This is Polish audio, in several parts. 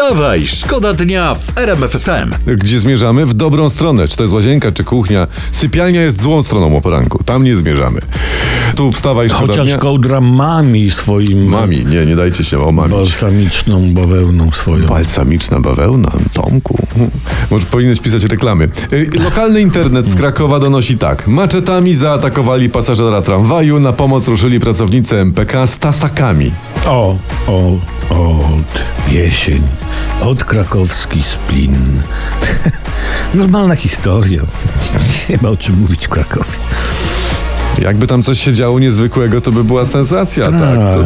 Wstawaj, szkoda dnia w RMF FM. Gdzie zmierzamy? W dobrą stronę. Czy to jest łazienka, czy kuchnia? Sypialnia jest złą stroną o poranku. Tam nie zmierzamy. Tu wstawaj, szkoda Chociaż dnia. kołdra mami swoim... Mami, nie, nie dajcie się omamić. Balsamiczną bawełną swoją. Balsamiczna bawełna, Tomku. Może powinieneś pisać reklamy. Y, Lokalny internet z Krakowa donosi tak. Maczetami zaatakowali pasażera tramwaju. Na pomoc ruszyli pracownicy MPK z tasakami. O, o, od jesień. Od krakowski splin. Normalna historia. Nie ma o czym mówić w Krakowie. Jakby tam coś się działo niezwykłego, to by była sensacja, tak? To,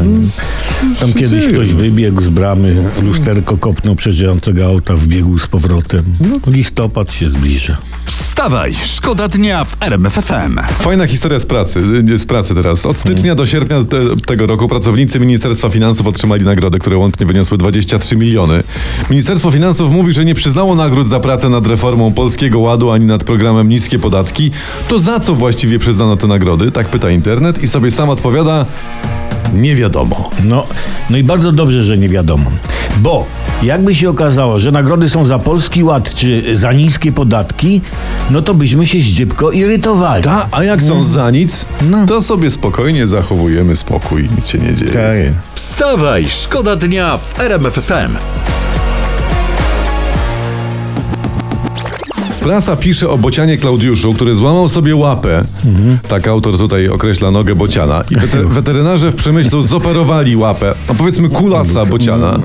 Tam kiedyś ktoś wybiegł z bramy, lusterko kopnął przejeżdżającego auta, wbiegł z powrotem. Listopad się zbliża. Wstawaj, szkoda dnia w RMF FM. Fajna historia z pracy, y, z pracy teraz. Od stycznia do sierpnia te, tego roku pracownicy Ministerstwa Finansów otrzymali nagrody, które łącznie wyniosły 23 miliony. Ministerstwo Finansów mówi, że nie przyznało nagród za pracę nad reformą Polskiego Ładu ani nad programem Niskie Podatki. To za co właściwie przyznano te nagrody? Tak pyta internet i sobie sam odpowiada. Nie wiadomo. No, no i bardzo dobrze, że nie wiadomo. Bo jakby się okazało, że nagrody są za polski ład czy za niskie podatki, no to byśmy się zdziebko irytowali. A, a jak są za nic, to sobie spokojnie zachowujemy spokój, nic się nie dzieje. Wstawaj, szkoda dnia w RMF Prasa pisze o bocianie Klaudiuszu, który złamał sobie łapę. Tak autor tutaj określa nogę bociana. I weter- weterynarze w przemyślu zoperowali łapę, a powiedzmy kulasa bociana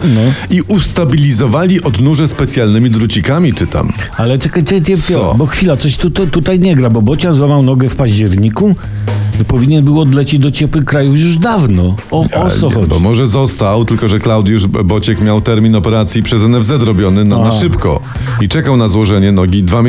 i ustabilizowali odnóże specjalnymi drucikami, czytam. Ale czekaj, czekaj, Co? bo chwila, coś tu, tu, tutaj nie gra, bo Bocian złamał nogę w październiku, powinien był odlecieć do ciepłych krajów już dawno. O, o co chodzi? Bo może został, tylko że Klaudiusz Bociek miał termin operacji przez NFZ robiony na, na szybko i czekał na złożenie nogi dwa miesiące.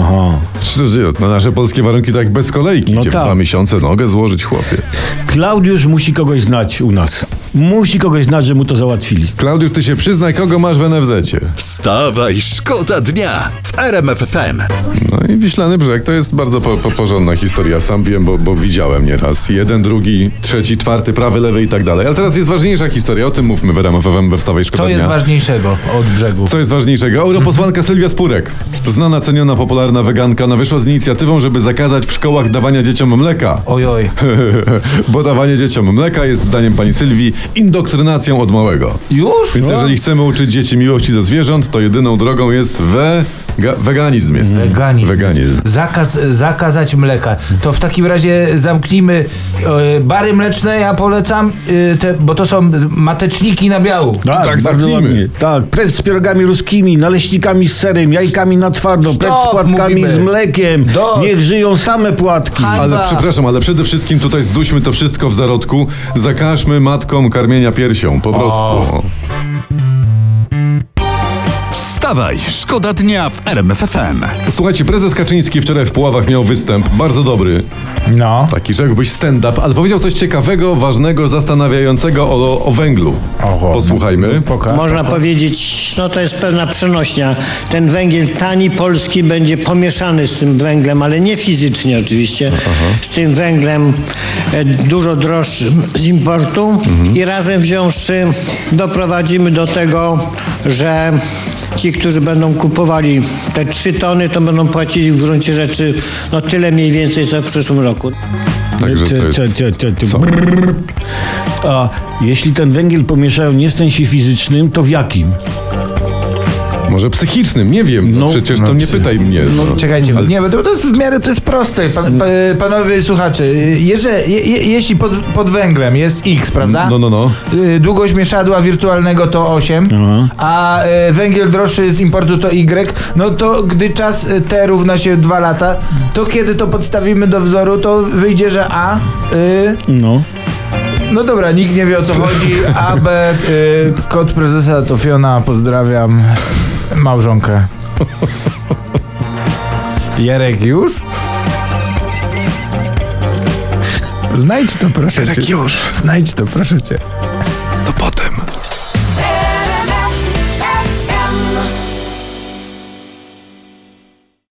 Aha. Czy to- Na nasze polskie warunki tak bez kolejki. No tak. dwa miesiące nogę złożyć, chłopie. Klaudiusz musi kogoś znać u nas. Musi kogoś znać, że mu to załatwili. Klaudiusz, ty się przyznaj, kogo masz w NFZ-cie. Wstawaj, szkoda dnia w RMF FM. No i Wiślany Brzeg to jest bardzo po, po, porządna historia. Sam wiem, bo, bo widziałem nieraz. Jeden, drugi, trzeci, czwarty, prawy, lewy i tak dalej. Ale teraz jest ważniejsza historia. O tym mówmy w RMF FM we Wstawaj Szkoda Co jest Dnia. ważniejszego od brzegu? Co jest ważniejszego? Europosłanka Sylwia Spurek, znana, ceniona, popularna weganka, no wyszła z inicjatywą, żeby zakazać w szkołach dawania dzieciom mleka. Ojoj. Bo dawanie dzieciom mleka jest zdaniem pani Sylwii indoktrynacją od małego. Już? Więc jeżeli chcemy uczyć dzieci miłości do zwierząt, to jedyną drogą jest we... Ga, weganizm jest. Weganizm. Weganizm. Zakaz, zakazać mleka. To w takim razie zamknijmy e, bary mleczne, ja polecam, e, te, bo to są mateczniki na biału. Tak, tak, bardzo zamknijmy. ładnie. Tak, prez z pierogami ruskimi, naleśnikami z serem, jajkami na twardo, prez z Stop, płatkami mówimy. z mlekiem. Dość. Niech żyją same płatki. Ha- Ale przepraszam, ale przede wszystkim tutaj zduśmy to wszystko w zarodku. Zakażmy matkom karmienia piersią, po prostu. Wstawaj, szkoda dnia w RMF FM. Słuchajcie, prezes Kaczyński wczoraj w Puławach miał występ, bardzo dobry, No. taki rzekłbyś stand-up, ale powiedział coś ciekawego, ważnego, zastanawiającego o, o węglu. Oho. Posłuchajmy. Poka. Można powiedzieć, no to jest pewna przenośnia. Ten węgiel tani polski będzie pomieszany z tym węglem, ale nie fizycznie oczywiście, z tym węglem e, dużo droższym z importu i razem wziąwszy doprowadzimy do tego, że ci, którzy będą kupowali te trzy tony, to będą płacili w gruncie rzeczy no tyle mniej więcej co w przyszłym roku. Także to jest... A jeśli ten węgiel pomieszają nie w sensie fizycznym, to w jakim? Może psychicznym, nie wiem. No, No, przecież no, to nie psy- pytaj mnie. No. Czekajcie, nie, bo to, jest w miarę to jest proste. Pan, pa, panowie słuchacze, jeżeli, je, je, jeśli pod, pod węglem jest X, prawda? No, no, no. Y, Długość mieszadła wirtualnego to 8, a y, węgiel droższy z importu to Y, no to gdy czas y, T równa się 2 lata, to kiedy to podstawimy do wzoru, to wyjdzie, że A, y, No. no dobra, nikt nie wie o co chodzi, A, B, y, kod prezesa to Fiona, pozdrawiam, małżonkę. Jarek już? Znajdź to proszę cię. już. Znajdź to proszę cię. To potem.